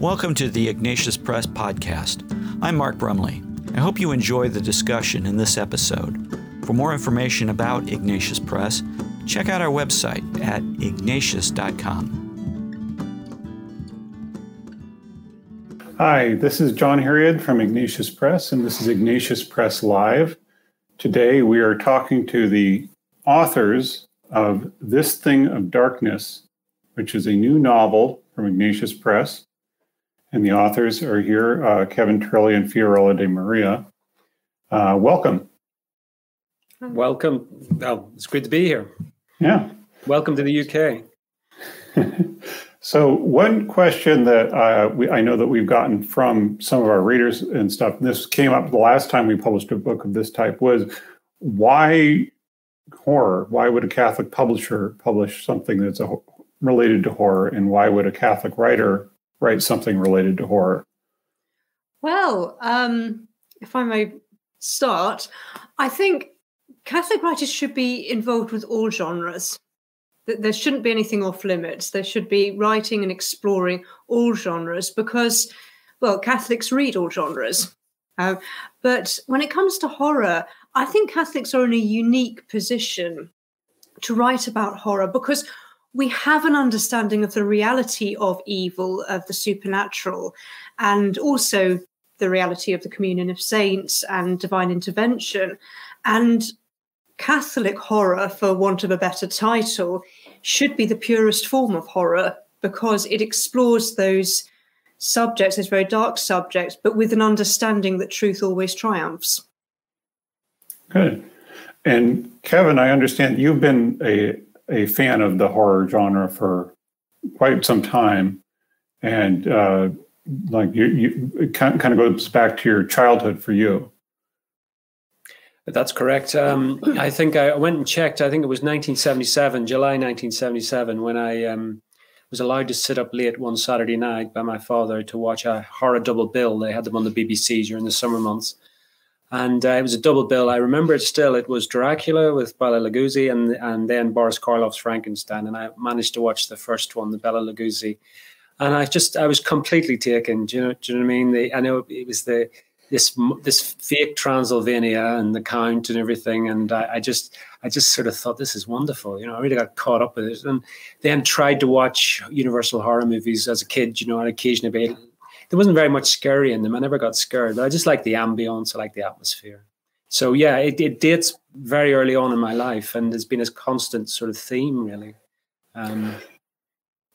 Welcome to the Ignatius Press Podcast. I'm Mark Brumley. I hope you enjoy the discussion in this episode. For more information about Ignatius Press, check out our website at ignatius.com. Hi, this is John Herreid from Ignatius Press, and this is Ignatius Press Live. Today we are talking to the authors of This Thing of Darkness, which is a new novel from Ignatius Press. And the authors are here uh, Kevin Turley and Fiorella de Maria. Uh, welcome. Welcome. Oh, it's great to be here. Yeah. Welcome to the UK. so, one question that uh, we, I know that we've gotten from some of our readers and stuff, and this came up the last time we published a book of this type, was why horror? Why would a Catholic publisher publish something that's a, related to horror, and why would a Catholic writer write something related to horror? Well, um, if I may start, I think Catholic writers should be involved with all genres. That There shouldn't be anything off limits. There should be writing and exploring all genres because, well, Catholics read all genres. Uh, but when it comes to horror, I think Catholics are in a unique position to write about horror because we have an understanding of the reality of evil, of the supernatural, and also the reality of the communion of saints and divine intervention. And Catholic horror, for want of a better title, should be the purest form of horror because it explores those subjects, those very dark subjects, but with an understanding that truth always triumphs. Good. And Kevin, I understand you've been a a fan of the horror genre for quite some time, and uh, like you, you it kind of goes back to your childhood for you. That's correct. Um, I think I went and checked. I think it was 1977, July 1977, when I um, was allowed to sit up late one Saturday night by my father to watch a horror double bill. They had them on the BBC during the summer months and uh, it was a double bill. I remember it still. It was Dracula with Bela Lugosi, and and then Boris Karloff's Frankenstein. And I managed to watch the first one, the Bela Lugosi, and I just I was completely taken. Do you know? Do you know what I mean? The, I know it was the this this fake Transylvania and the Count and everything, and I, I just I just sort of thought this is wonderful. You know, I really got caught up with it, and then tried to watch Universal horror movies as a kid. You know, on occasion about there wasn't very much scary in them. I never got scared, but I just like the ambience. I like the atmosphere. So yeah, it, it dates very early on in my life, and it's been a constant sort of theme, really. Um,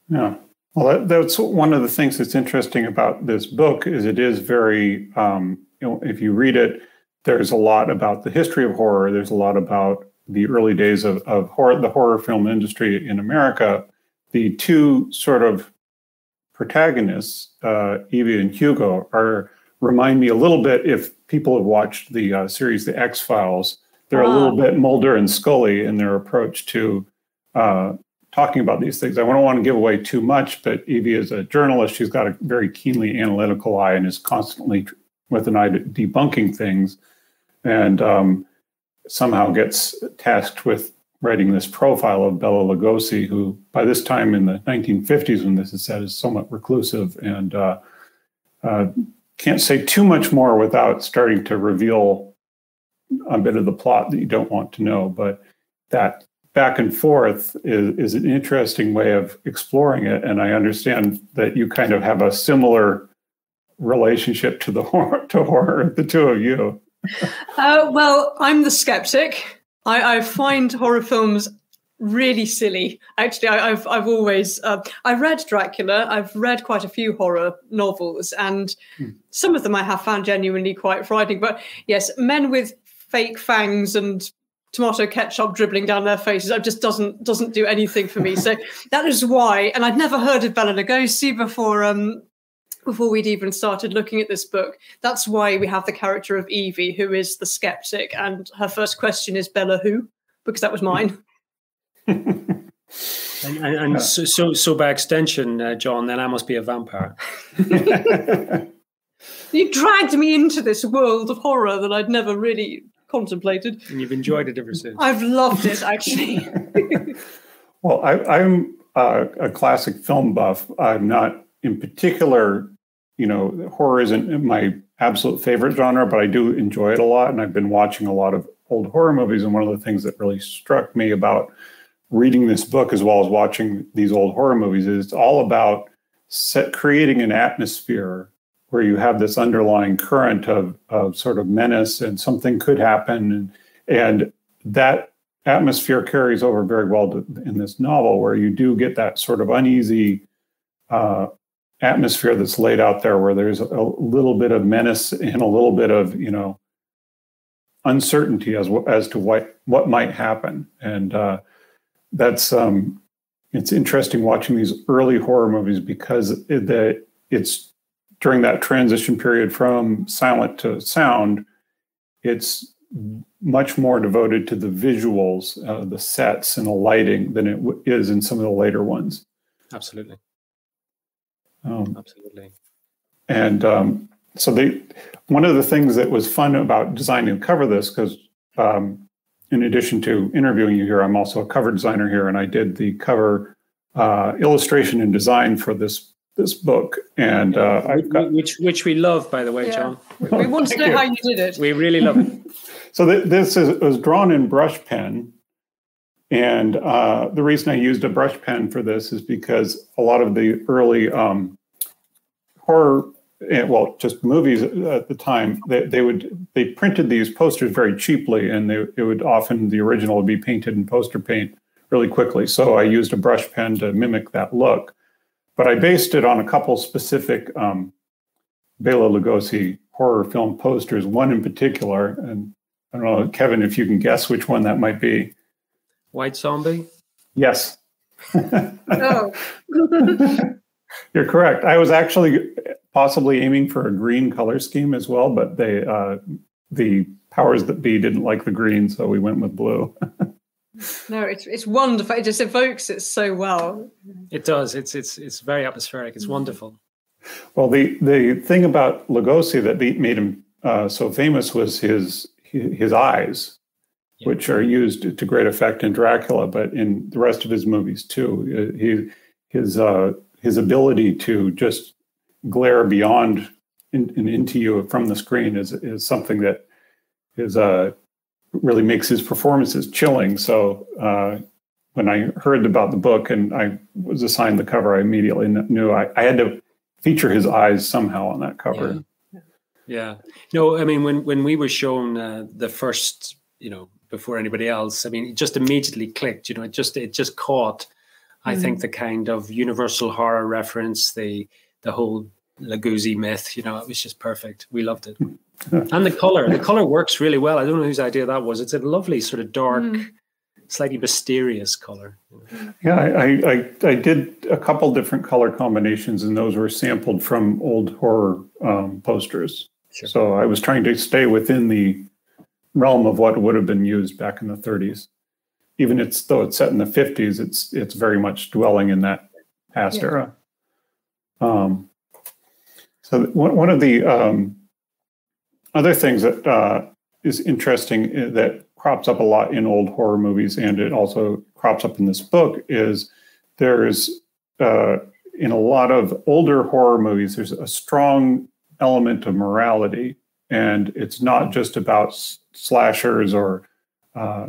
yeah. Well, that, that's one of the things that's interesting about this book is it is very, um, you know, if you read it, there's a lot about the history of horror. There's a lot about the early days of, of horror, the horror film industry in America. The two sort of protagonists, uh, Evie and Hugo, are remind me a little bit. If people have watched the uh, series The X Files, they're a little bit Mulder and Scully in their approach to uh, talking about these things. I don't want to give away too much, but Evie is a journalist. She's got a very keenly analytical eye and is constantly with an eye to debunking things, and um, somehow gets tasked with writing this profile of Bela Lugosi, who by this time in the 1950s, when this is said, is somewhat reclusive and uh, uh, can't say too much more without starting to reveal a bit of the plot that you don't want to know. But that back and forth is, is an interesting way of exploring it. And I understand that you kind of have a similar relationship to the horror, to horror, the two of you. uh, well, I'm the skeptic. I, I find horror films really silly. Actually, I, have I've always uh, I've read Dracula. I've read quite a few horror novels, and hmm. some of them I have found genuinely quite frightening. But yes, men with fake fangs and tomato ketchup dribbling down their faces it just doesn't doesn't do anything for me. so that is why. And I'd never heard of Bela Lugosi before. Um, before we'd even started looking at this book. That's why we have the character of Evie, who is the skeptic, and her first question is Bella who? Because that was mine. and, and, and so, so, so, by extension, uh, John, then I must be a vampire. you dragged me into this world of horror that I'd never really contemplated. And you've enjoyed it ever since. I've loved it, actually. well, I, am uh, a classic film buff. I'm not in particular you know, horror isn't my absolute favorite genre, but I do enjoy it a lot. And I've been watching a lot of old horror movies. And one of the things that really struck me about reading this book as well as watching these old horror movies is it's all about set, creating an atmosphere where you have this underlying current of, of sort of menace and something could happen. And, and that atmosphere carries over very well to, in this novel, where you do get that sort of uneasy uh, atmosphere that's laid out there, where there's a, little bit of menace and a little bit of, you know, uncertainty as as to what what might happen, and uh, that's um, it's interesting watching these early horror movies because it, it's during that transition period from silent to sound, it's much more devoted to the visuals, uh, the sets, and the lighting than it w- is in some of the later ones. Absolutely. Um, Absolutely. And um, so they, one of the things that was fun about designing to cover this, because um, in addition to interviewing you here, I'm also a cover designer here, and I did the cover uh, illustration and design for this this book, and uh, I've got which which we love, by the way, Yeah. John. We want to know you. how you did it. We really love it. So th- this is was drawn in brush pen, and uh, the reason I used a brush pen for this is because a lot of the early um, horror, eh, well, just movies at the time, they, they would they printed these posters very cheaply, and they it would often the original would be painted in poster paint really quickly. So I used a brush pen to mimic that look, but I based it on a couple specific um, Bela Lugosi horror film posters. One in particular, and I don't know, Kevin, if you can guess which one that might be. White Zombie. Yes. Oh, You're correct. I was actually possibly aiming for a green color scheme as well, but they uh, the powers that be didn't like the green, so we went with blue. no, it's it's wonderful. It just evokes it so well. It does. It's it's it's very atmospheric. It's wonderful. Well, the the thing about Lugosi that made him uh, so famous was his his eyes, Yeah. which are used to great effect in Dracula, but in the rest of his movies too. Uh, He his uh, his ability to just glare beyond in, and into you from the screen is is something that is uh, really makes his performances chilling. So uh, when I heard about the book and I was assigned the cover, I immediately knew I, I had to feature his eyes somehow on that cover. Yeah. No, I mean when when we were shown uh, the first, you know, before anybody else, I mean, it just immediately clicked. You know, it just it just caught. I think the kind of universal horror reference, the the whole Lugosi myth. You know, it was just perfect. We loved it, and the color. The color works really well. I don't know whose idea that was. It's a lovely sort of dark, slightly mysterious color. Yeah, I, I, I, I did a couple different color combinations, and those were sampled from old horror um, posters. Sure. So I was trying to stay within the realm of what would have been used back in the 30s. Even it's though it's set in the 50s, it's it's very much dwelling in that past Yeah. era. Um, so one one of the um, other things that uh, is interesting uh, that crops up a lot in old horror movies, and it also crops up in this book, is there's uh, in a lot of older horror movies, there's a strong element of morality, and it's not just about slashers or uh,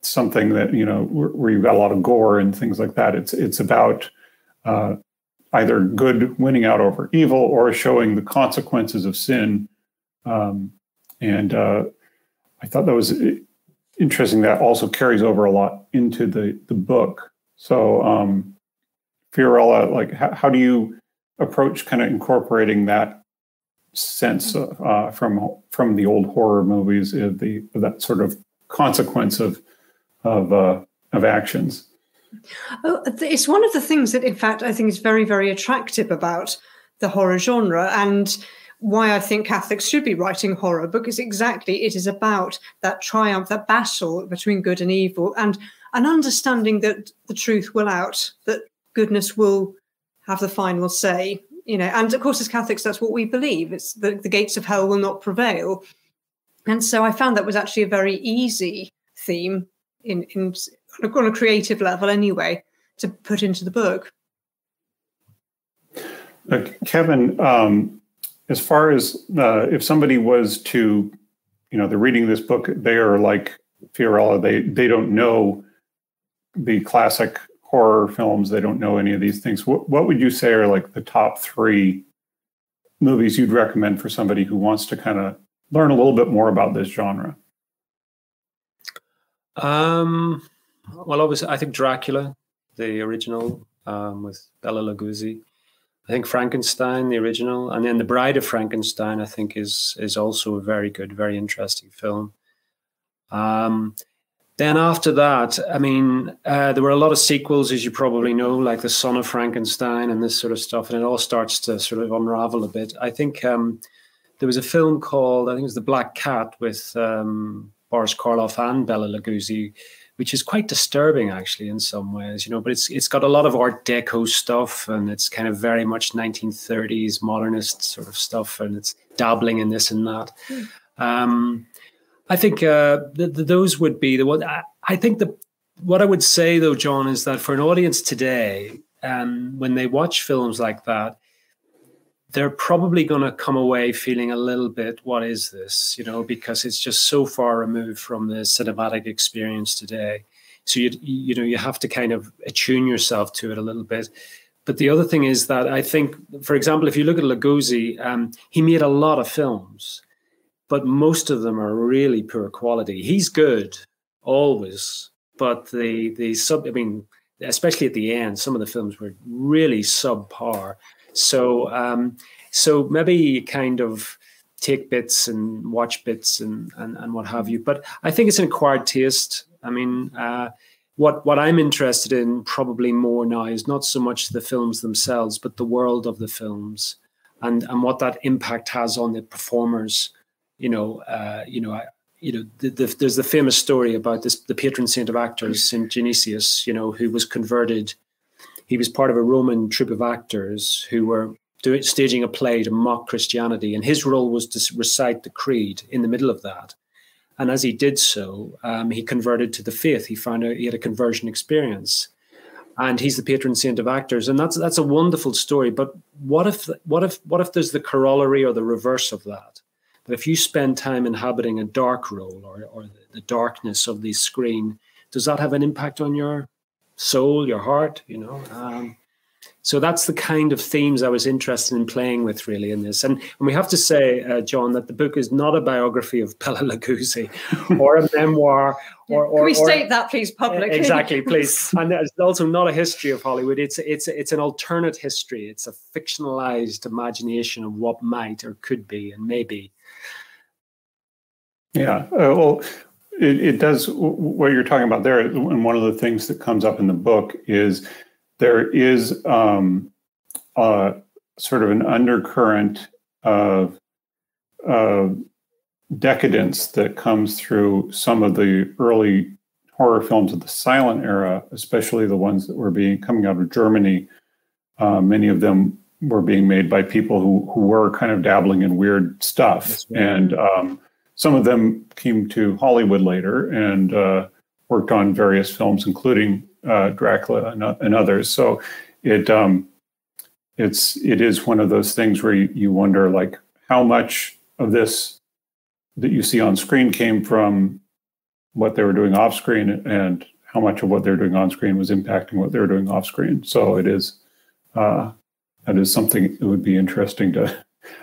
something that you know where, where you've got a lot of gore and things like that. It's it's about uh, either good winning out over evil or showing the consequences of sin. Um, and uh, I thought that was uh, interesting. That also carries over a lot into the the book. So, um, Fiorella, like, how, how do you approach kind of incorporating that sense uh, from from the old horror movies of the of that sort of consequence of of uh, of actions? Oh, it's one of the things that, in fact, I think is very, very attractive about the horror genre and why I think Catholics should be writing horror because exactly it is about that triumph, that battle between good and evil, and an understanding that the truth will out, that goodness will have the final say. You know, and of course, as Catholics, that's what we believe. It's the, the gates of hell will not prevail. And so I found that was actually a very easy theme in, in on a creative level anyway to put into the book Uh, Kevin, um, as far as uh, if somebody was to, you know, they're reading this book, they are like Fiorella. They they don't know the classic horror films. They don't know any of these things. What what would you say are like the top three movies you'd recommend for somebody who wants to kind of learn a little bit more about this genre? Um, well, obviously, I think Dracula, the original um, with Bela Lugosi. I think Frankenstein, the original, and then The Bride of Frankenstein, I think is is also a very good, very interesting film. Um, then after that, I mean, uh, there were a lot of sequels, as you probably know, like The Son of Frankenstein and this sort of stuff, and it all starts to sort of unravel a bit. I think um, there was a film called, I think it was The Black Cat with um, Boris Karloff and Bela Lugosi, which is quite disturbing actually in some ways, you know. But it's it's got a lot of Art Deco stuff, and it's kind of very much 1930s modernist sort of stuff, and it's dabbling in this and that. Mm. Um, I think uh, the, the, those would be the one. I, I, think the what I would say though, John, is that for an audience today, um, when they watch films like that, they're probably going to come away feeling a little bit, what is this? You know, because it's just so far removed from the cinematic experience today. So you you know you have to kind of attune yourself to it a little bit. But the other thing is that I think, for example, if you look at Lugosi, um, he made a lot of films, but most of them are really poor quality. He's good always, but the the sub. I mean, especially at the end, some of the films were really subpar. So um, so maybe kind of take bits and watch bits and, and and what have you. But I think it's an acquired taste. I mean, uh, what what I'm interested in probably more now is not so much the films themselves, but the world of the films and and what that impact has on the performers. You know, uh, you know, I, you know, the, the, there's the famous story about this the patron saint of actors, Saint Genesius. You know, who was converted he was part of a Roman troupe of actors who were doing, staging a play to mock Christianity, and his role was to recite the creed in the middle of that. And as he did so, um, he converted to the faith. He found out he had a conversion experience, and he's the patron saint of actors. And that's that's a wonderful story. But what if what if what if there's the corollary or the reverse of that? But if you spend time inhabiting a dark role or or the darkness of the screen, does that have an impact on your soul, your heart, you know. Um, so that's the kind of themes I was interested in playing with, really, in this. And, and we have to say, uh, John, that the book is not a biography of Bela Lugosi or a memoir. Or, or, Can we state or, that, please, publicly? Exactly, please. and it's also not a history of Hollywood. It's it's it's an alternate history. It's a fictionalized imagination of what might or could be and maybe. Yeah. Uh, well, it, it does what you're talking about there. And one of the things that comes up in the book is there is um, uh, sort of an undercurrent of uh, decadence that comes through some of the early horror films of the silent era, especially the ones that were being coming out of Germany. Uh, many of them were being made by people who who were kind of dabbling in weird stuff, right. and um, some of them came to Hollywood later and uh, worked on various films, including uh, Dracula and, and, others. So it um, it's it is one of those things where you, you wonder like how much of this that you see on screen came from what they were doing off screen and how much of what they're doing on screen was impacting what they're doing off screen. So it is uh, that is something that would be interesting to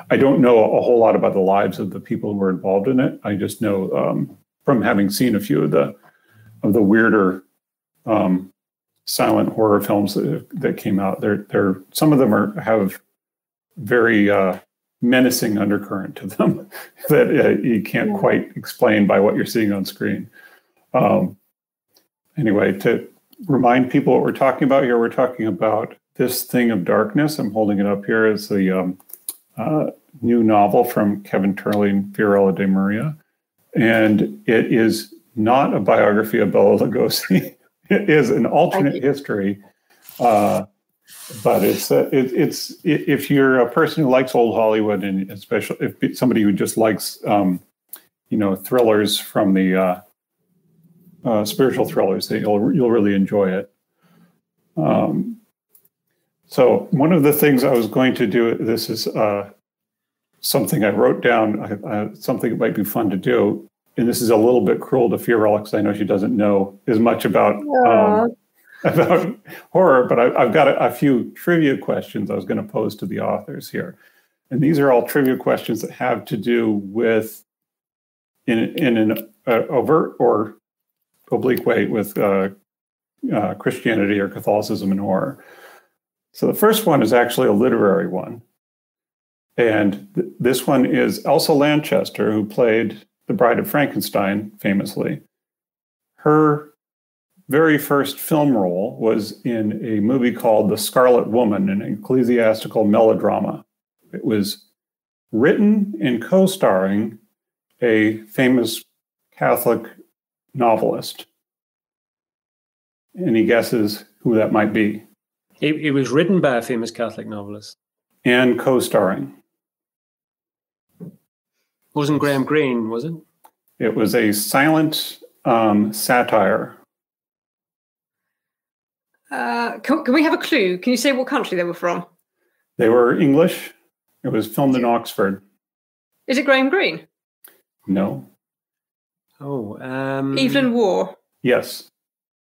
I don't know a whole lot about the lives of the people who were involved in it. I just know um, from having seen a few of the of the weirder um, silent horror films that, that came out. They're, they're some of them are have very uh, menacing undercurrent to them that uh, you can't yeah. quite explain by what you're seeing on screen. Um, anyway, to remind people what we're talking about here, we're talking about this thing of darkness. I'm holding it up here as the um, uh, new novel from Kevin Turley and Fiorella de Maria. And it is not a biography of Bela Lugosi. it is an alternate history. Uh, but it's uh, it, it's if you're a person who likes old Hollywood and especially if somebody who just likes um, you know thrillers from the uh, uh, spiritual thrillers, that you'll you'll really enjoy it. Um, So one of the things I was going to do, this is uh, something I wrote down, uh, something that might be fun to do. And this is a little bit cruel to Fiorella because I know she doesn't know as much about um, about horror, but I, have got a, a, few trivia questions I was going to pose to the authors here. And these are all trivia questions that have to do with, in, in an uh, overt or oblique way, with uh, uh, Christianity or Catholicism and horror. So the first one is actually a literary one. And th- this one is Elsa Lanchester, who played the Bride of Frankenstein famously. Her very first film role was in a movie called The Scarlet Woman, an ecclesiastical melodrama. It was written and co starring a famous Catholic novelist. Any guesses who that might be? It, it was written by a famous Catholic novelist. And co starring. Wasn't Graham Greene, was it? It was a silent um, satire. Uh, can, can we have a clue? Can you say what country they were from? They were English. It was filmed in Oxford. Is it Graham Greene? No. Oh, um, Evelyn Waugh. Yes.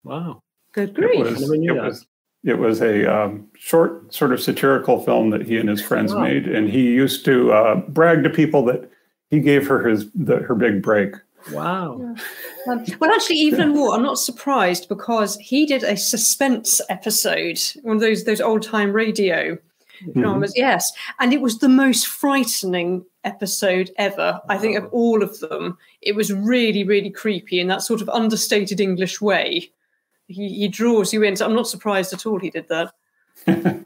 Wow. Good grief. It was, it was, it was a um, short, sort of satirical film that he and his friends wow. made, and he used to uh, brag to people that he gave her his the, her big break. Wow. Yeah. Um, well, actually, Evelyn Waugh, I'm not surprised because he did a suspense episode, one of those those old time radio mm-hmm. dramas. Yes, and it was the most frightening episode ever. I think of all of them, it was really, really creepy in that sort of understated English way. He, he draws you in. So I'm not surprised at all he did that. okay,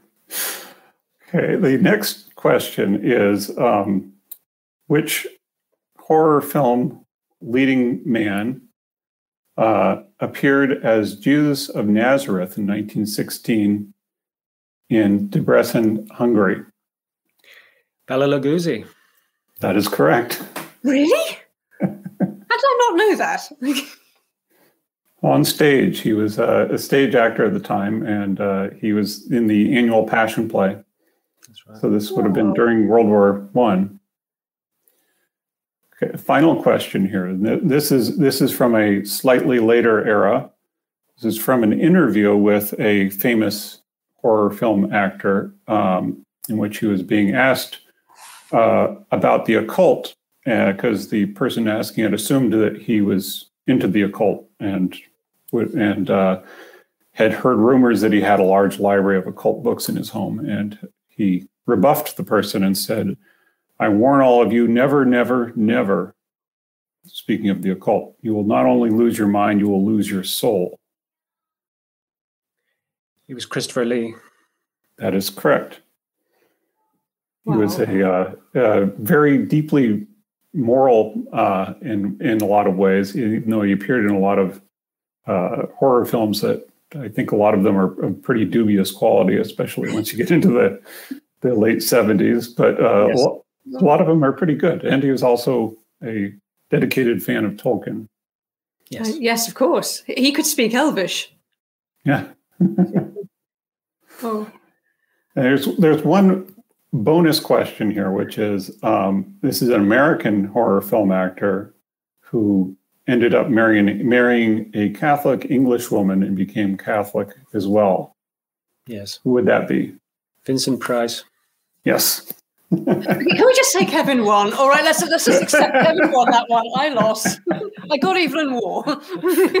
the next question is um, which horror film leading man uh, appeared as Jesus of Nazareth in 1916 in Debrecen, Hungary? Bela Lugosi. That is correct. Really? How did I not know that? On stage, he was uh, a stage actor at the time, and uh, he was in the annual Passion Play. Right. So this would have been during World War One. Okay, final question here. This is this is from a slightly later era. This is from an interview with a famous horror film actor, um, in which he was being asked uh, about the occult, because uh, the person asking it assumed that he was into the occult and and uh, had heard rumors that he had a large library of occult books in his home, and he rebuffed the person and said I warn all of you never, never, never, speaking of the occult, you will not only lose your mind, you will lose your soul. He was Christopher Lee. That is correct. Wow. He was a, uh, a, very deeply moral uh, in in a lot of ways, even though he appeared in a lot of uh, horror films that I think a lot of them are of pretty dubious quality, especially once you get into the the late 70s. But uh, yes a lot of them are pretty good. And he was also a dedicated fan of Tolkien. Yes, uh, yes, of course. He could speak Elvish. Yeah. oh. And there's there's one bonus question here, which is um, this is an American horror film actor who ended up marrying marrying a Catholic English woman and became Catholic as well. Yes. Who would that be? Vincent Price. Yes. Can we just say Kevin won? All right, let's let's just accept Kevin won that one. I lost. I got Evelyn Waugh.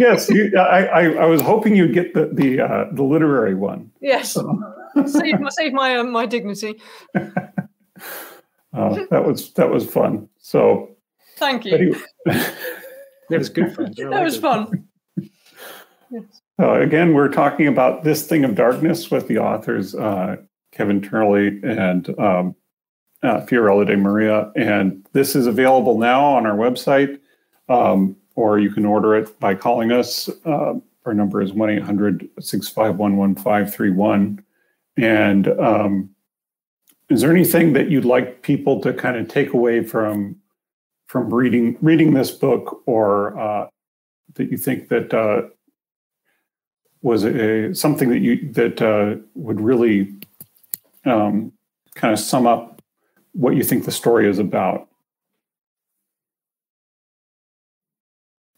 yes, you, I, I, I was hoping you'd get the the uh, the literary one. Yes, so. save my save my uh, my dignity. uh, that was that was fun. So thank you. Anyway. that was good fun. That was fun. Yes. Uh, again, we're talking about this thing of darkness with the authors uh, Kevin Turley and um, uh, Fiorella de Maria. And this is available now on our website, um, or you can order it by calling us. Uh, our number is 1 800 651 1531. And um, is there anything that you'd like people to kind of take away from from reading reading this book, or uh, that you think that uh, was a, something that you that uh, would really um, kind of sum up what you think the story is about.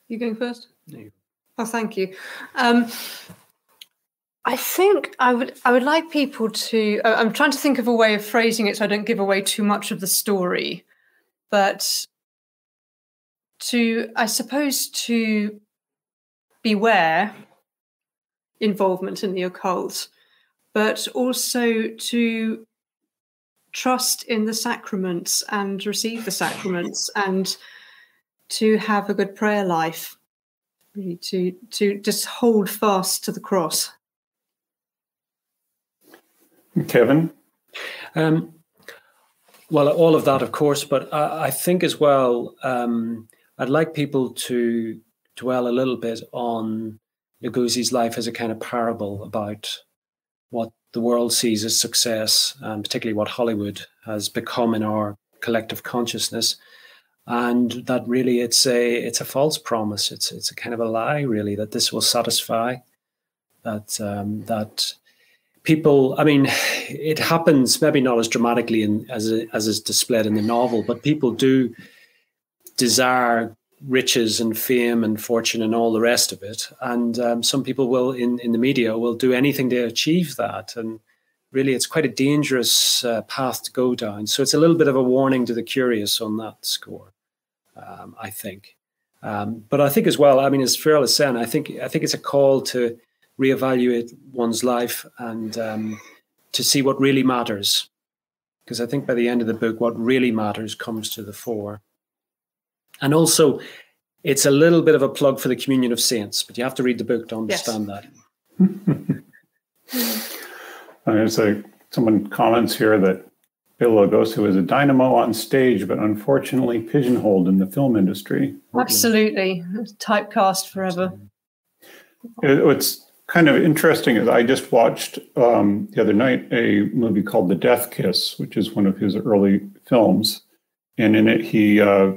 You going first? No. Oh, thank you. Um, I think I would I would like people to. I'm trying to think of a way of phrasing it so I don't give away too much of the story, but to I suppose to beware involvement in the occult, but also to trust in the sacraments and receive the sacraments and to have a good prayer life really to to just hold fast to the cross. Kevin? Um, well all of that of course but i, I think as well um, i'd like people to dwell a little bit on Lugosi's life as a kind of parable about what the world sees as success, and particularly what Hollywood has become in our collective consciousness, and that really it's a it's a false promise. It's it's a kind of a lie, really, that this will satisfy. That um, that people, I mean, it happens maybe not as dramatically in, as as is displayed in the novel, but people do desire riches and fame and fortune and all the rest of it. And um, some people will, in, in the media, will do anything to achieve that. And really, it's quite a dangerous uh, path to go down. So it's a little bit of a warning to the curious on that score, um, I think. Um, but I think as well, I mean, as Fiorella is saying, I think I think it's a call to reevaluate one's life and um, to see what really matters. Because I think by the end of the book, what really matters comes to the fore. And also, it's a little bit of a plug for the Communion of Saints, but you have to read the book to understand yes. that. There's a someone comments here that Bill Lugosi was a dynamo on stage, but unfortunately pigeonholed in the film industry. Absolutely, typecast forever. It, what's kind of interesting is I just watched um, the other night a movie called The Death Kiss, which is one of his early films, and in it he uh,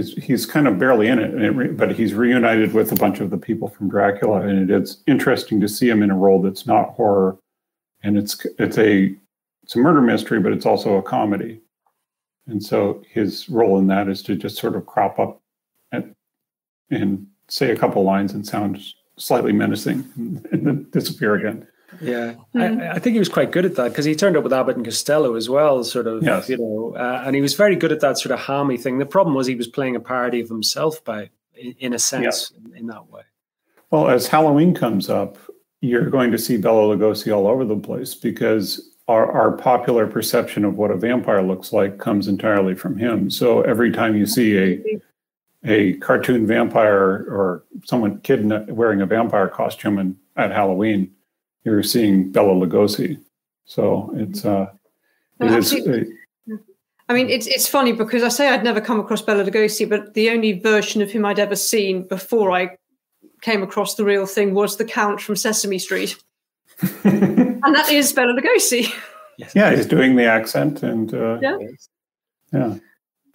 is he's kind of barely in it, but he's reunited with a bunch of the people from Dracula, and it's interesting to see him in a role that's not horror, and it's it's a it's a murder mystery, but it's also a comedy, and so his role in that is to just sort of crop up and, and say a couple lines and sound slightly menacing, and then disappear again. Yeah, mm-hmm. I, I, think he was quite good at that because he turned up with Abbott and Costello as well, sort of, yes. you know, uh, and he was very good at that sort of hammy thing. The problem was he was playing a parody of himself by, in, in a sense, in, in, that way. Well, as Halloween comes up, you're going to see Bela Lugosi all over the place because our, our popular perception of what a vampire looks like comes entirely from him. So every time you see a a cartoon vampire or someone kid wearing a vampire costume and, at Halloween, you're seeing Bella Lugosi. So it's uh, it is, I mean, it's it's funny because I say I'd never come across Bella Lugosi, but the only version of him I'd ever seen before I came across the real thing was the Count from Sesame Street, and that is Bella Lugosi. Yes. Yeah, he's doing the accent, and uh, yeah, yeah,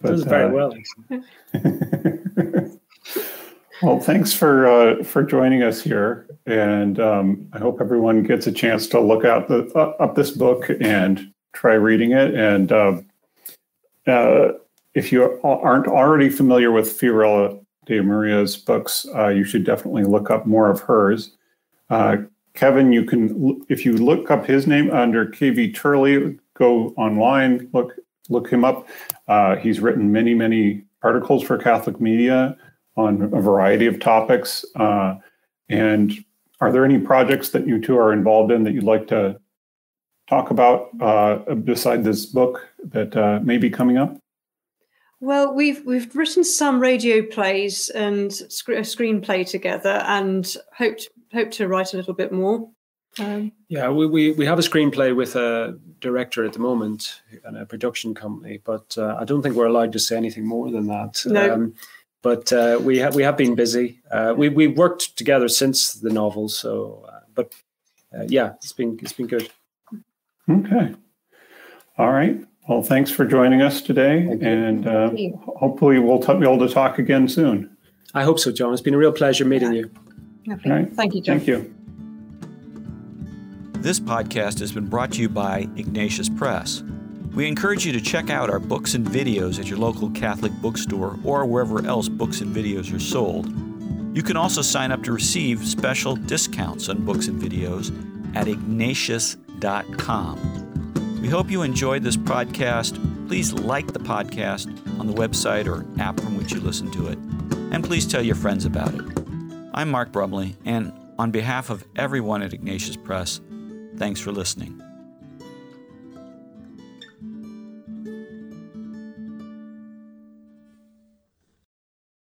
but, does very uh, well. Well, thanks for uh, for joining us here, and um, I hope everyone gets a chance to look out the, uh, up this book and try reading it. And uh, uh if you aren't already familiar with Fiorella de Maria's books, uh, you should definitely look up more of hers. Uh, Kevin, you can if you look up his name under KV Turley, go online, look look him up. he's written many many articles for Catholic Media on a variety of topics. Uh, and are there any projects that you two are involved in that you'd like to talk about uh, beside this book that uh, may be coming up? Well, we've we've written some radio plays and sc- a screenplay together, and hoped hope to write a little bit more. Um, yeah, we, we we have a screenplay with a director at the moment and a production company, but uh, I don't think we're allowed to say anything more than that. No. Um, but uh, we have we have been busy. Uh, we we worked together since the novel, so uh, but uh, yeah, it's been it's been good. Okay, all right. Well, thanks for joining us today, and uh, hopefully we'll t- be able to talk again soon. I hope so, John. It's been a real pleasure meeting you. Right. Thank you, John. Thank you. This podcast has been brought to you by Ignatius Press. We encourage you to check out our books and videos at your local Catholic bookstore or wherever else books and videos are sold. You can also sign up to receive special discounts on books and videos at ignatius.com. We hope you enjoyed this podcast. Please like the podcast on the website or app from which you listen to it, and please tell your friends about it. I'm Mark Brumley, and on behalf of everyone at Ignatius Press, thanks for listening.